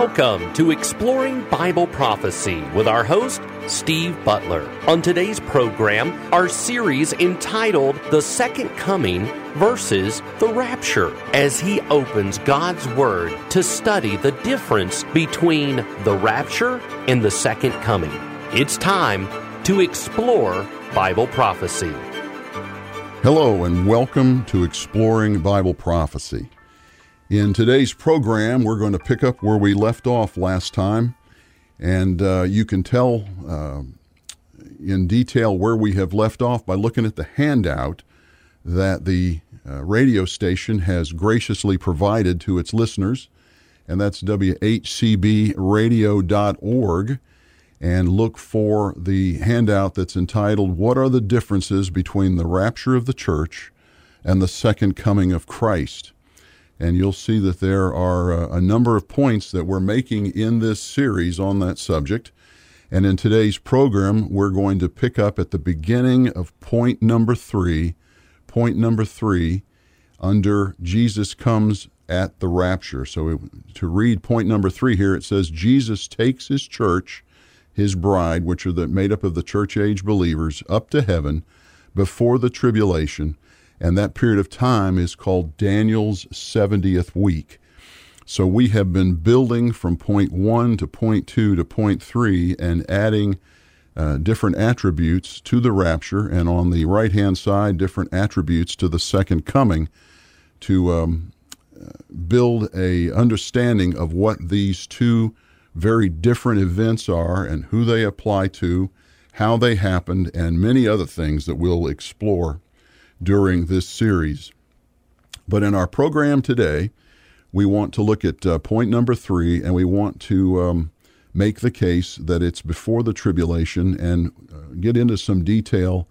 Welcome to Exploring Bible Prophecy with our host, Steve Butler. On today's program, our series entitled The Second Coming versus the Rapture, as he opens God's Word to study the difference between the rapture and the second coming. It's time to explore Bible prophecy. Hello, and welcome to Exploring Bible Prophecy. In today's program, we're going to pick up where we left off last time, and uh, you can tell uh, in detail where we have left off by looking at the handout that the uh, radio station has graciously provided to its listeners, and that's WHCBradio.org. And look for the handout that's entitled, What Are the Differences Between the Rapture of the Church and the Second Coming of Christ? And you'll see that there are a, a number of points that we're making in this series on that subject. And in today's program, we're going to pick up at the beginning of point number three. Point number three, under Jesus comes at the rapture. So it, to read point number three here, it says Jesus takes his church, his bride, which are the, made up of the church age believers, up to heaven before the tribulation and that period of time is called Daniel's 70th week. So we have been building from point one to point two to point three and adding uh, different attributes to the rapture, and on the right hand side, different attributes to the second coming to um, build a understanding of what these two very different events are and who they apply to, how they happened, and many other things that we'll explore during this series. But in our program today, we want to look at uh, point number three, and we want to um, make the case that it's before the tribulation and uh, get into some detail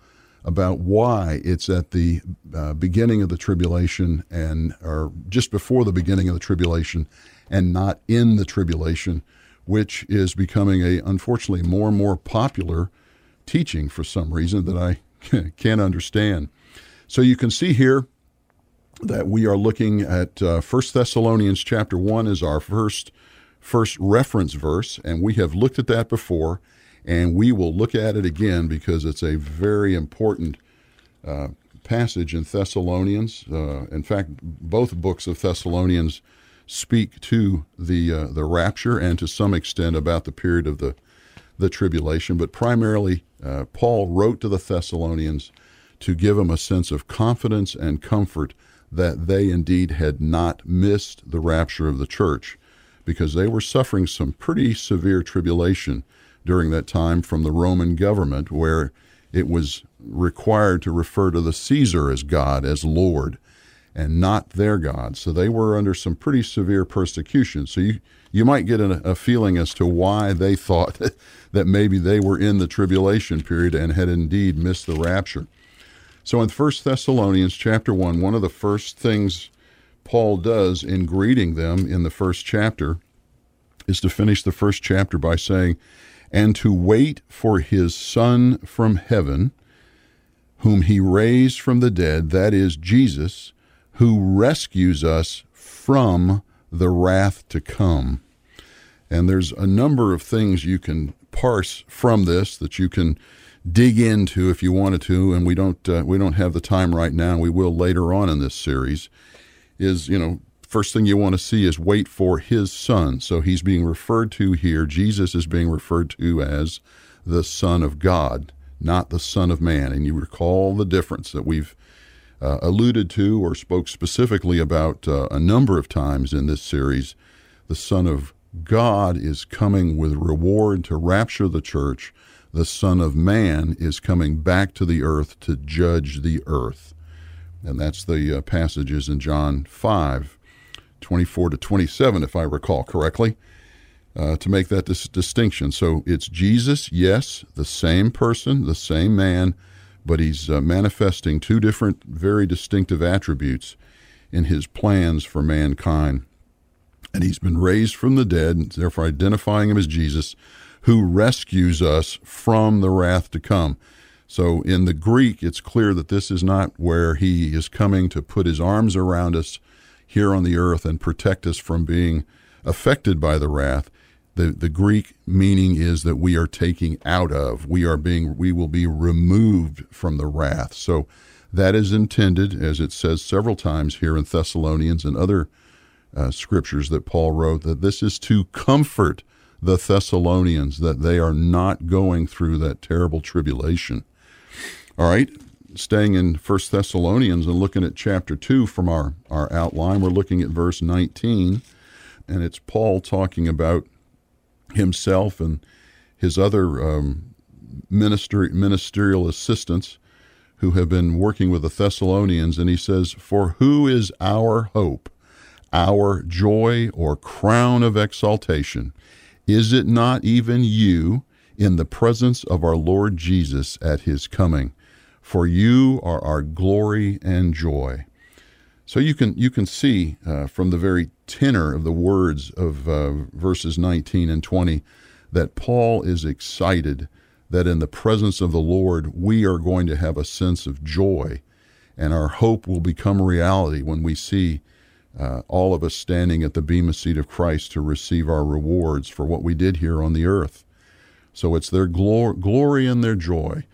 about why it's at the uh, beginning of the tribulation and or just before the beginning of the tribulation and not in the tribulation which is becoming a unfortunately more and more popular teaching for some reason that I can't understand. So you can see here that we are looking at uh, 1 Thessalonians chapter 1 is our first first reference verse and we have looked at that before and we will look at it again because it's a very important uh, passage in Thessalonians. Uh, in fact, both books of Thessalonians speak to the uh, the rapture and to some extent about the period of the the tribulation, but primarily uh, Paul wrote to the Thessalonians to give them a sense of confidence and comfort that they indeed had not missed the rapture of the church because they were suffering some pretty severe tribulation during that time from the Roman government where it was required to refer to the Caesar as God, as Lord, and not their God. So they were under some pretty severe persecution. So you, you might get a, a feeling as to why they thought that maybe they were in the tribulation period and had indeed missed the rapture. So in 1 Thessalonians chapter 1, one of the first things Paul does in greeting them in the first chapter is to finish the first chapter by saying, And to wait for his Son from heaven, whom he raised from the dead, that is Jesus, who rescues us from the wrath to come. And there's a number of things you can parse from this that you can dig into if you wanted to, and we don't uh, we don't have the time right now. We will later on in this series. Is you know first thing you want to see is wait for his son. So he's being referred to here. Jesus is being referred to as the Son of God, not the Son of Man. And you recall the difference that we've uh, alluded to or spoke specifically about uh, a number of times in this series. The Son of God is coming with reward to rapture the church the Son of Man is coming back to the earth to judge the earth. And that's the uh, passages in John 5, 24 to 27, if I recall correctly, uh, to make that dis- distinction. So it's Jesus, yes, the same person, the same man, but he's uh, manifesting two different, very distinctive attributes in his plans for mankind. And he's been raised from the dead, therefore identifying him as Jesus who rescues us from the wrath to come. So in the Greek, it's clear that this is not where he is coming to put his arms around us here on the earth and protect us from being affected by the wrath. The, the Greek meaning is that we are taking out of, we are being, we will be removed from the wrath. So that is intended, as it says several times here in Thessalonians and other uh, scriptures that Paul wrote, that this is to comfort the Thessalonians that they are not going through that terrible tribulation. All right, staying in First Thessalonians and looking at chapter 2 from our, our outline, we're looking at verse 19, and it's Paul talking about himself and his other um, minister, ministerial assistants who have been working with the Thessalonians, and he says, For who is our hope, our joy, or crown of exaltation? Is it not even you in the presence of our Lord Jesus at his coming? For you are our glory and joy. So you can you can see uh, from the very tenor of the words of uh, verses 19 and 20 that Paul is excited that in the presence of the Lord we are going to have a sense of joy, and our hope will become reality when we see uh, all of us standing at the bema seat of Christ to receive our rewards for what we did here on the earth. So it's their glor- glory and their joy.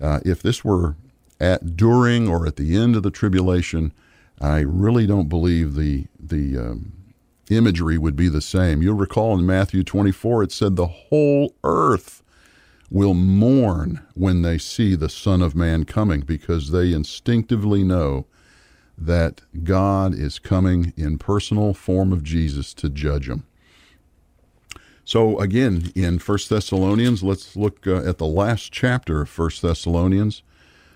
Uh, if this were at during or at the end of the tribulation, I really don't believe the the um, imagery would be the same. You'll recall in Matthew 24 it said the whole earth will mourn when they see the Son of Man coming because they instinctively know that God is coming in personal form of Jesus to judge them. So again, in 1 Thessalonians, let's look uh, at the last chapter of 1 Thessalonians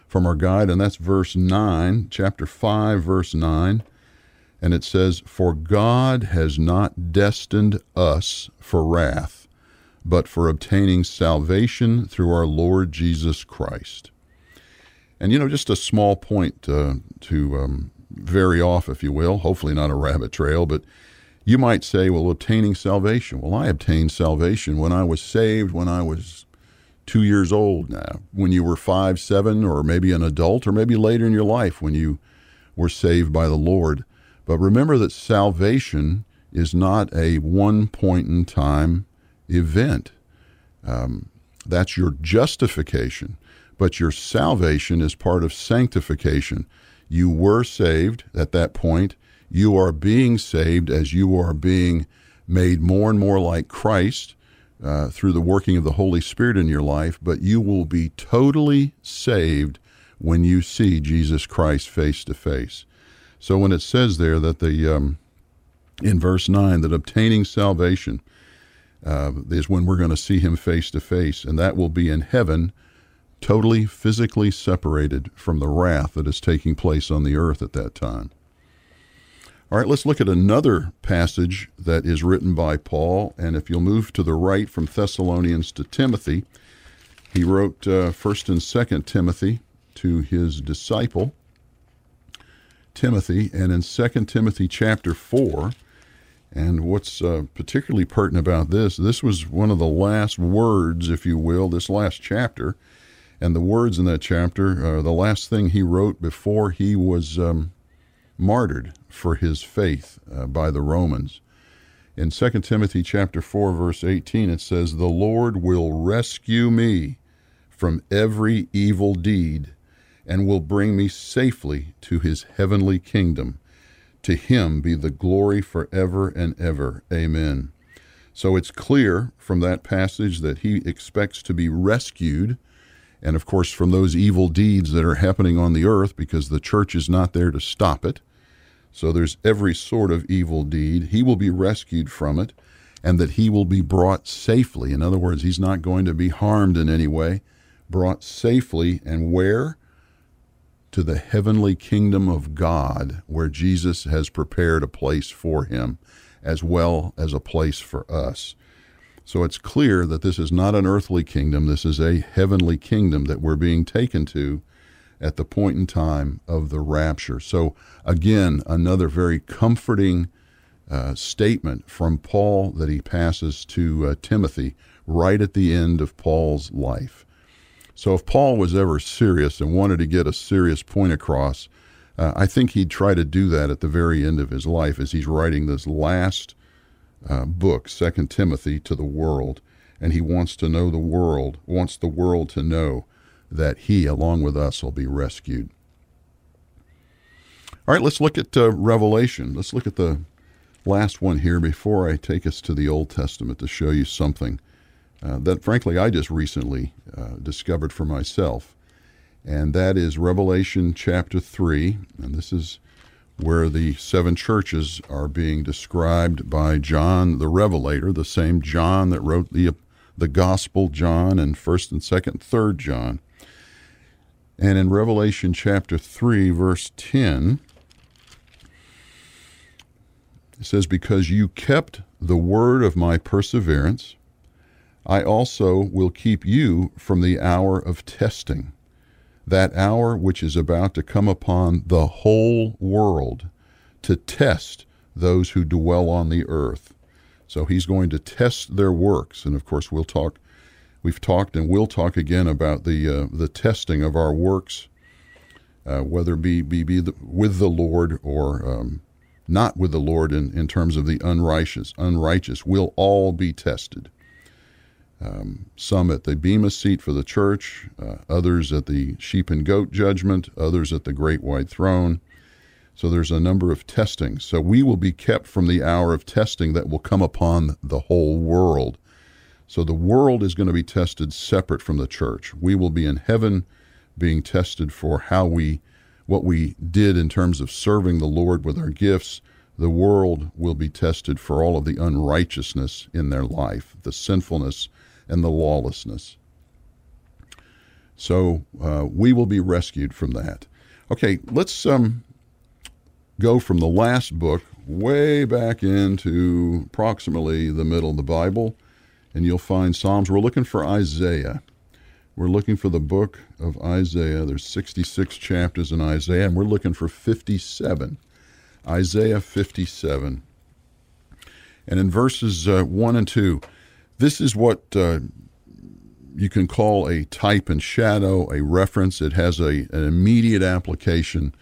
from our guide, and that's verse 9, chapter 5, verse 9. And it says, For God has not destined us for wrath, but for obtaining salvation through our Lord Jesus Christ. And, you know, just a small point uh, to um, vary off, if you will, hopefully not a rabbit trail, but you might say, well, obtaining salvation. Well, I obtained salvation when I was saved, when I was two years old now, when you were five, seven, or maybe an adult, or maybe later in your life when you were saved by the Lord. But remember that salvation is not a one point in time event. Um, that's your justification, but your salvation is part of sanctification. You were saved at that point. You are being saved as you are being made more and more like Christ uh, through the working of the Holy Spirit in your life, but you will be totally saved when you see Jesus Christ face to face. So when it says there that the um, in verse nine that obtaining salvation uh, is when we're going to see him face to face, and that will be in heaven, totally physically separated from the wrath that is taking place on the earth at that time. All right, let's look at another passage that is written by Paul, and if you'll move to the right from Thessalonians to Timothy, he wrote uh, First and Second Timothy to his disciple Timothy, and in Second Timothy chapter four and what's uh, particularly pertinent about this, this was one of the last words, if you will, this last chapter. And the words in that chapter are the last thing he wrote before he was um, martyred for his faith uh, by the Romans. In 2 Timothy chapter 4 verse 18 it says the Lord will rescue me from every evil deed and will bring me safely to his heavenly kingdom to him be the glory forever and ever. Amen. So it's clear from that passage that he expects to be rescued, and of course, from those evil deeds that are happening on the earth, because the church is not there to stop it. So there's every sort of evil deed. He will be rescued from it, and that he will be brought safely. In other words, he's not going to be harmed in any way, brought safely, and where? To the heavenly kingdom of God, where Jesus has prepared a place for him, as well as a place for us. So it's clear that this is not an earthly kingdom, this is a heavenly kingdom that we're being taken to at the point in time of the rapture. So, again, another very comforting uh, statement from Paul that he passes to uh, Timothy right at the end of Paul's life. So if Paul was ever serious and wanted to get a serious point across, uh, I think he'd try to do that at the very end of his life as he's writing this last uh, book, Second Timothy, to the world, and he wants to know the world, wants the world to know that he, along with us, will be rescued. All right, let's look at uh, Revelation. Let's look at the last one here before I take us to the Old Testament to show you something uh, that, frankly, I just recently uh, discovered for myself. And that is Revelation chapter 3. And this is where the seven churches are being described by John the Revelator, the same John that wrote the, the Gospel John and 1st and 2nd, 3rd John. And in Revelation chapter 3, verse 10, it says, Because you kept the word of my perseverance, I also will keep you from the hour of testing, that hour which is about to come upon the whole world to test those who dwell on the earth. So he's going to test their works. And of course, we'll talk, we've talked and we'll talk again about the, uh, the testing of our works, uh, whether be, be, be the, with the Lord or um, not with the Lord in, in terms of the unrighteous. Unrighteous will all be tested. Um, some at the Bema seat for the church, uh, others at the sheep and goat judgment, others at the great white throne. So there's a number of testings. So we will be kept from the hour of testing that will come upon the whole world. So the world is going to be tested separate from the church. We will be in heaven being tested for how we what we did in terms of serving the Lord with our gifts, the world will be tested for all of the unrighteousness in their life, the sinfulness and the lawlessness. So uh, we will be rescued from that. Okay, let's um, go from the last book way back into approximately the middle of the Bible, and you'll find Psalms. We're looking for Isaiah. We're looking for the book of Isaiah. There's 66 chapters in Isaiah, and we're looking for 57. Isaiah 57. And in verses uh, 1 and 2, this is what uh, you can call a type and shadow, a reference. It has a, an immediate application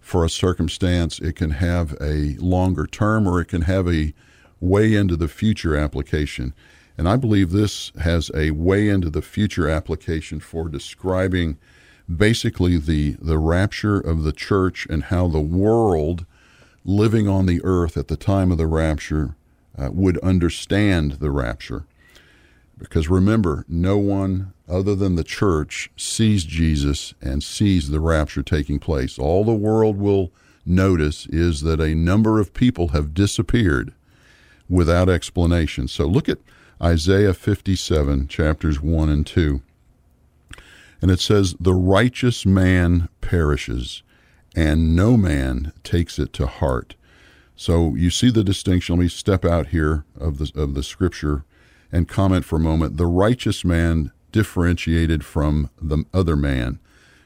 for a circumstance. It can have a longer term or it can have a way into the future application. And I believe this has a way into the future application for describing basically the, the rapture of the church and how the world living on the earth at the time of the rapture uh, would understand the rapture. Because remember, no one other than the church sees Jesus and sees the rapture taking place. All the world will notice is that a number of people have disappeared without explanation. So look at Isaiah 57, chapters 1 and 2. And it says, The righteous man perishes, and no man takes it to heart. So you see the distinction. Let me step out here of the, of the scripture and comment for a moment. The righteous man differentiated from the other man.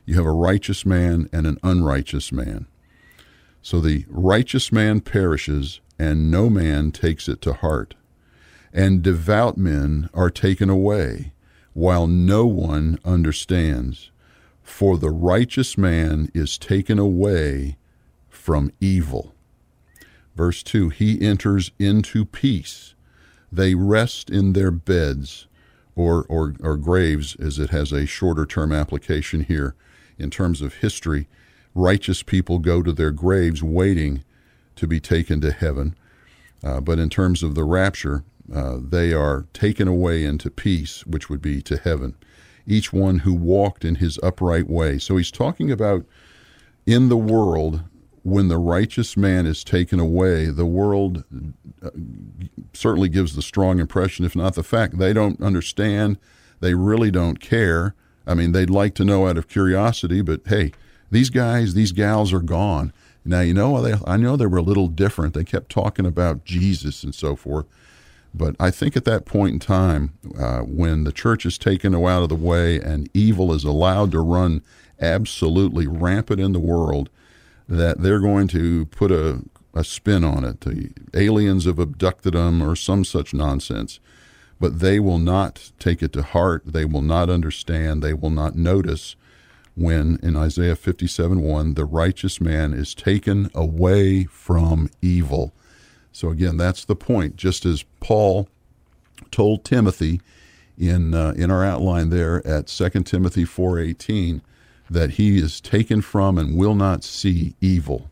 You have a righteous man and an unrighteous man. So the righteous man perishes, and no man takes it to heart and devout men are taken away, while no one understands. For the righteous man is taken away from evil. Verse 2 He enters into peace. They rest in their beds or, or, or graves, as it has a shorter term application here in terms of history. Righteous people go to their graves waiting to be taken to heaven. Uh, but in terms of the rapture, uh, they are taken away into peace, which would be to heaven. Each one who walked in his upright way. So he's talking about in the world, when the righteous man is taken away, the world uh, certainly gives the strong impression, if not the fact, they don't understand, they really don't care. I mean, they'd like to know out of curiosity, but hey, these guys, these gals are gone. Now, you know, they, I know they were a little different. They kept talking about Jesus and so forth. But I think at that point in time, uh, when the church is taken out of the way and evil is allowed to run absolutely rampant in the world, that they're going to put a, a spin on it. The aliens have abducted them or some such nonsense. But they will not take it to heart. They will not understand. They will not notice when, in Isaiah 57 1, the righteous man is taken away from evil So again, that's the point. Just as Paul told Timothy in uh, in our outline there at 2 Timothy 4:18 that he is taken from and will not see evil.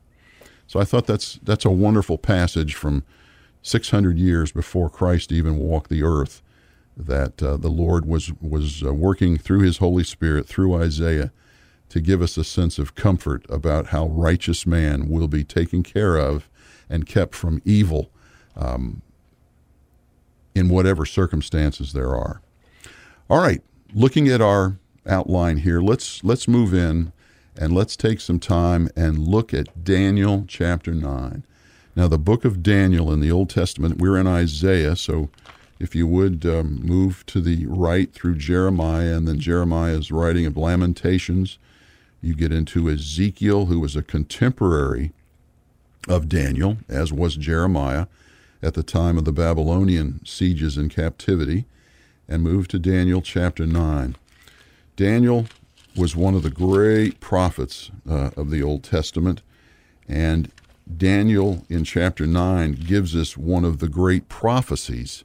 So I thought that's that's a wonderful passage from 600 years before Christ even walked the earth that uh, the Lord was was uh, working through his Holy Spirit through Isaiah to give us a sense of comfort about how righteous man will be taken care of and kept from evil um, in whatever circumstances there are. All right, looking at our outline here, let's let's move in and let's take some time and look at Daniel chapter 9. Now, the book of Daniel in the Old Testament, we're in Isaiah, so if you would um, move to the right through Jeremiah, and then Jeremiah is writing of Lamentations. You get into Ezekiel, who was a contemporary of Daniel, as was Jeremiah at the time of the Babylonian sieges and captivity, and move to Daniel chapter 9. Daniel was one of the great prophets uh, of the Old Testament, and Daniel in chapter 9 gives us one of the great prophecies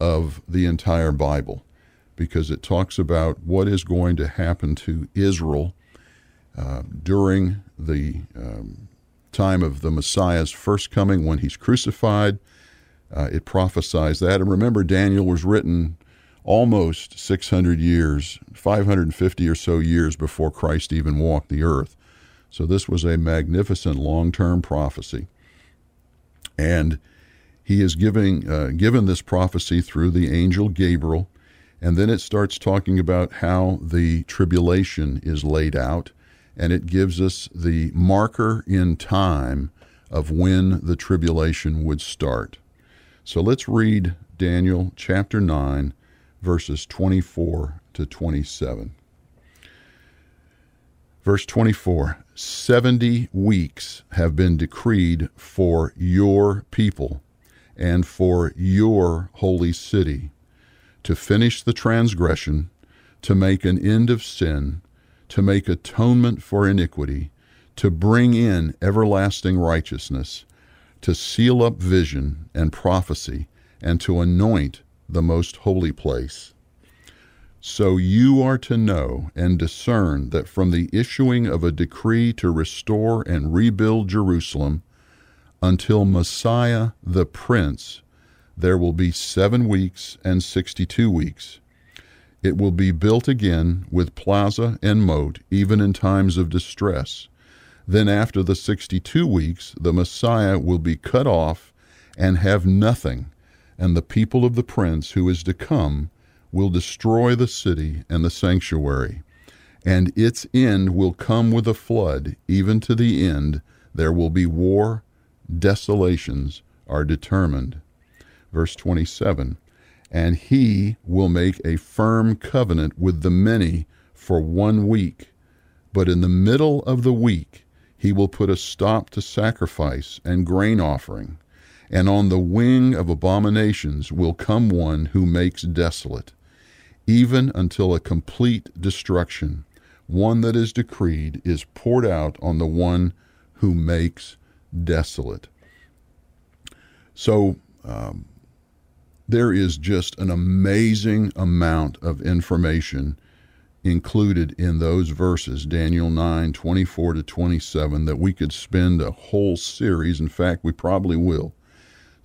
of the entire Bible because it talks about what is going to happen to Israel uh, during the um, time of the Messiah's first coming when he's crucified. Uh, it prophesies that. And remember, Daniel was written almost 600 years, 550 or so years before Christ even walked the earth. So this was a magnificent long term prophecy. And he is giving, uh, given this prophecy through the angel Gabriel. And then it starts talking about how the tribulation is laid out and it gives us the marker in time of when the tribulation would start. So let's read Daniel chapter 9, verses 24 to 27. Verse 24 70 weeks have been decreed for your people and for your holy city to finish the transgression, to make an end of sin to make atonement for iniquity, to bring in everlasting righteousness, to seal up vision and prophecy, and to anoint the most holy place. So you are to know and discern that from the issuing of a decree to restore and rebuild Jerusalem until Messiah the Prince, there will be seven weeks and sixty two weeks. It will be built again with plaza and moat, even in times of distress. Then, after the 62 weeks, the Messiah will be cut off and have nothing, and the people of the prince who is to come will destroy the city and the sanctuary. And its end will come with a flood, even to the end. There will be war, desolations are determined. Verse 27 and he will make a firm covenant with the many for one week. But in the middle of the week, he will put a stop to sacrifice and grain offering. And on the wing of abominations will come one who makes desolate, even until a complete destruction, one that is decreed, is poured out on the one who makes desolate. So, um, there is just an amazing amount of information included in those verses, Daniel 9, 24 to 27, that we could spend a whole series, in fact, we probably will,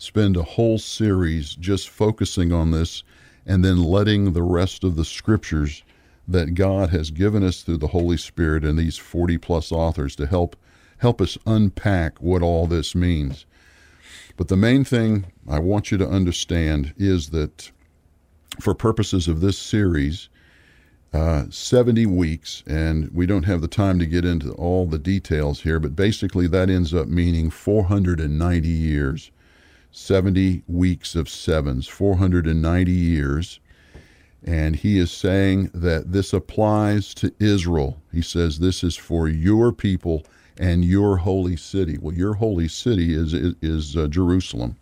spend a whole series just focusing on this and then letting the rest of the scriptures that God has given us through the Holy Spirit and these 40 plus authors to help help us unpack what all this means. But the main thing I want you to understand is that for purposes of this series, uh, 70 weeks, and we don't have the time to get into all the details here, but basically that ends up meaning 490 years. 70 weeks of sevens, 490 years. And he is saying that this applies to Israel. He says this is for your people and your holy city. Well, your holy city is is, is uh, Jerusalem,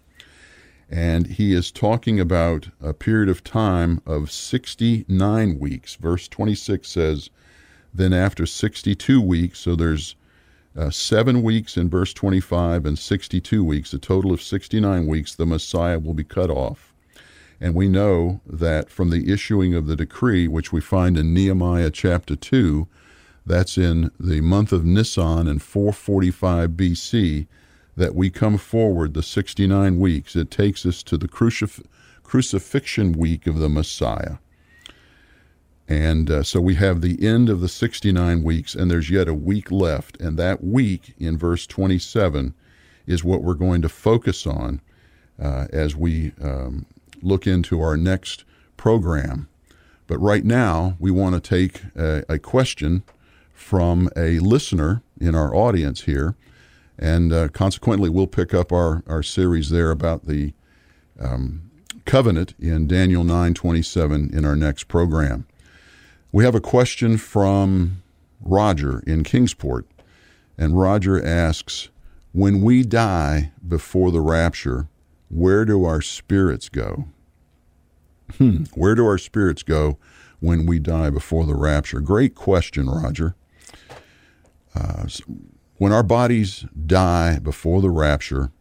and he is talking about a period of time of 69 weeks. Verse 26 says, "Then after 62 weeks, so there's uh, seven weeks in verse 25 and 62 weeks, a total of 69 weeks, the Messiah will be cut off. And we know that from the issuing of the decree, which we find in Nehemiah chapter 2, that's in the month of Nisan in 445 BC, that we come forward the 69 weeks. It takes us to the crucif- crucifixion week of the Messiah. And uh, so we have the end of the 69 weeks, and there's yet a week left. And that week in verse 27 is what we're going to focus on uh, as we um, look into our next program. But right now, we want to take a, a question from a listener in our audience here. And uh, consequently, we'll pick up our, our series there about the um, covenant in Daniel 9:27 in our next program. We have a question from Roger in Kingsport, and Roger asks, "When we die before the rapture, where do our spirits go?" Hmm, where do our spirits go when we die before the rapture? Great question, Roger. Uh, when our bodies die before the rapture,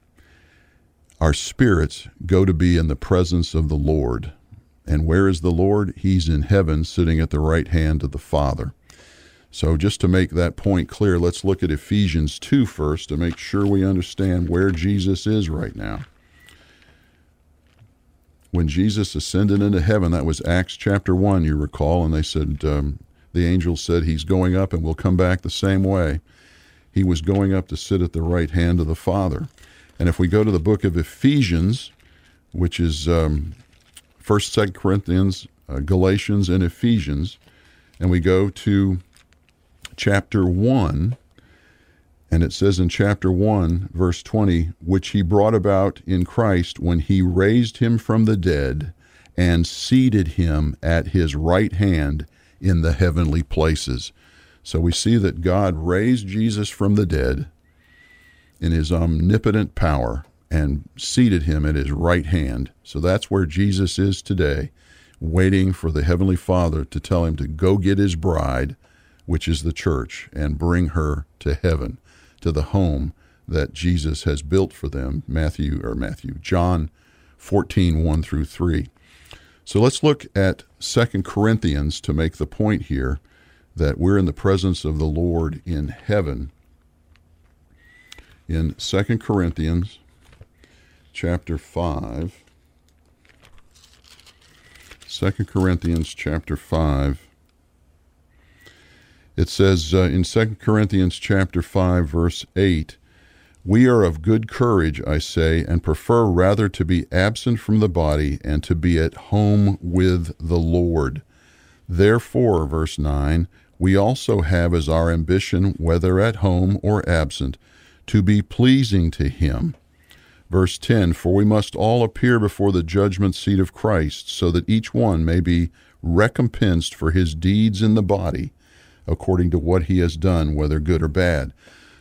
our spirits go to be in the presence of the Lord. And where is the Lord? He's in heaven, sitting at the right hand of the Father. So, just to make that point clear, let's look at Ephesians 2 first to make sure we understand where Jesus is right now. When Jesus ascended into heaven, that was Acts chapter 1, you recall, and they said, um, the angel said, He's going up and will come back the same way. He was going up to sit at the right hand of the Father. And if we go to the book of Ephesians, which is um, 1st, 2nd Corinthians, uh, Galatians, and Ephesians, and we go to chapter 1, and it says in chapter 1, verse 20, which he brought about in Christ when he raised him from the dead and seated him at his right hand in the heavenly places. So we see that God raised Jesus from the dead in his omnipotent power and seated him at his right hand. So that's where Jesus is today, waiting for the Heavenly Father to tell him to go get his bride, which is the church, and bring her to heaven, to the home that Jesus has built for them. Matthew or Matthew, John 14, 1 through 3. So let's look at Second Corinthians to make the point here that we're in the presence of the Lord in heaven in 2 Corinthians chapter 5. 2 Corinthians chapter 5. It says uh, in 2 Corinthians chapter 5 verse 8, we are of good courage, I say, and prefer rather to be absent from the body and to be at home with the Lord. Therefore, verse 9, we also have as our ambition, whether at home or absent, to be pleasing to him. Verse 10 For we must all appear before the judgment seat of Christ, so that each one may be recompensed for his deeds in the body, according to what he has done, whether good or bad.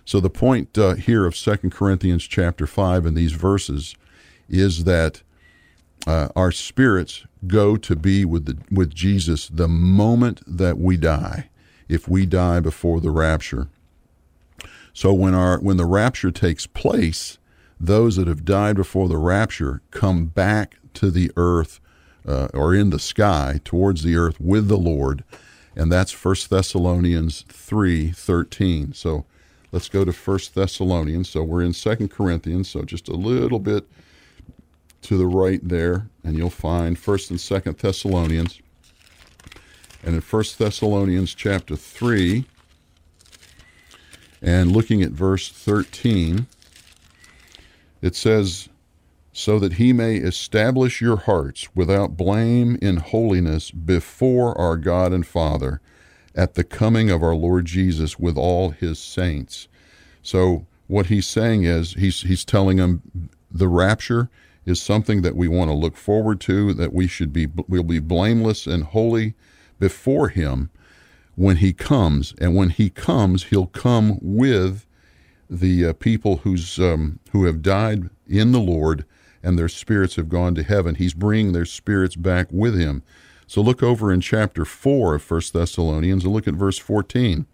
So the point uh, here of 2 Corinthians chapter 5 in these verses is that uh, our spirits go to be with the, with Jesus the moment that we die, if we die before the rapture. So when our when the rapture takes place, those that have died before the rapture come back to the earth uh, or in the sky towards the earth with the Lord, and that's First Thessalonians three thirteen. So let's go to First Thessalonians. So we're in Second Corinthians. So just a little bit to the right there, and you'll find First and Second Thessalonians. And in First Thessalonians chapter three and looking at verse 13, it says, So that he may establish your hearts without blame in holiness before our God and Father at the coming of our Lord Jesus with all his saints. So, what he's saying is, he's, he's telling them the rapture is something that we want to look forward to, that we should be, we'll be blameless and holy before him when he comes. And when he comes, he'll come with the uh, people who's um, who have died in the Lord and their spirits have gone to heaven. He's bringing their spirits back with him. So look over in chapter 4 of 1 Thessalonians and look at verse 14.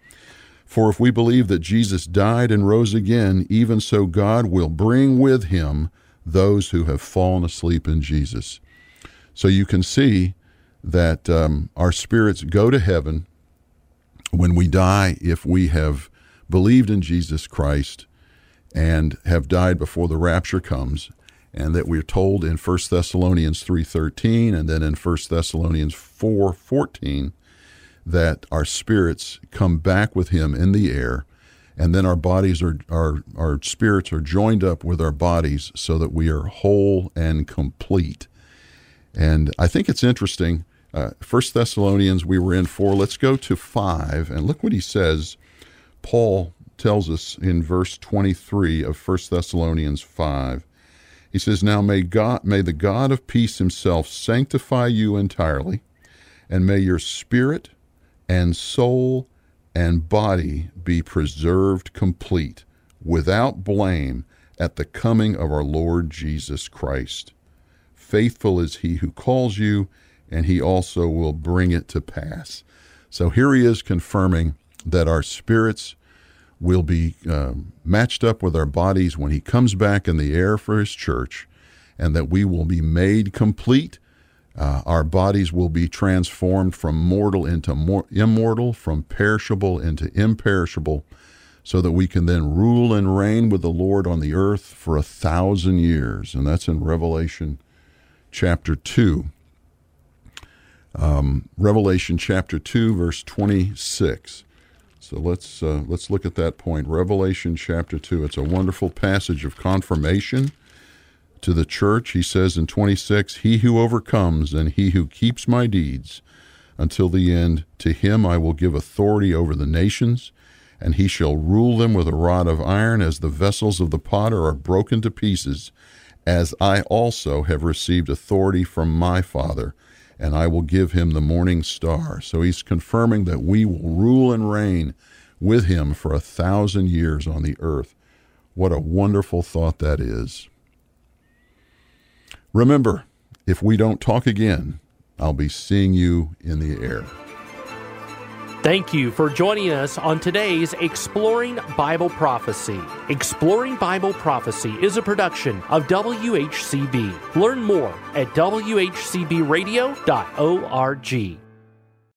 For if we believe that Jesus died and rose again, even so God will bring with him those who have fallen asleep in Jesus. So you can see that um, our spirits go to heaven when we die if we have believed in Jesus Christ and have died before the rapture comes and that we're told in 1 Thessalonians 3:13 and then in 1 Thessalonians 4:14 that our spirits come back with him in the air and then our bodies are our our spirits are joined up with our bodies so that we are whole and complete. And I think it's interesting uh, First Thessalonians we were in 4 let's go to 5 and look what he says Paul tells us in verse 23 of 1 Thessalonians 5 he says, Now may God may the God of peace himself sanctify you entirely, and may your spirit and soul and body be preserved complete, without blame, at the coming of our Lord Jesus Christ. Faithful is he who calls you, and he also will bring it to pass. So here he is confirming that our spirits will be uh, matched up with our bodies when he comes back in the air for his church, and that we will be made complete. Uh, our bodies will be transformed from mortal into mor- immortal, from perishable into imperishable, so that we can then rule and reign with the Lord on the earth for a thousand years. And that's in Revelation chapter 2. Um, Revelation chapter 2, verse 26. So let's uh, let's look at that point. Revelation chapter two. It's a wonderful passage of confirmation to the church. He says in 26, "He who overcomes and he who keeps my deeds until the end, to him I will give authority over the nations, and he shall rule them with a rod of iron, as the vessels of the potter are broken to pieces, as I also have received authority from my Father." And I will give him the morning star. So he's confirming that we will rule and reign with him for a thousand years on the earth. What a wonderful thought that is. Remember, if we don't talk again, I'll be seeing you in the air. Thank you for joining us on today's Exploring Bible Prophecy. Exploring Bible Prophecy is a production of WHCB. Learn more at WHCBradio.org.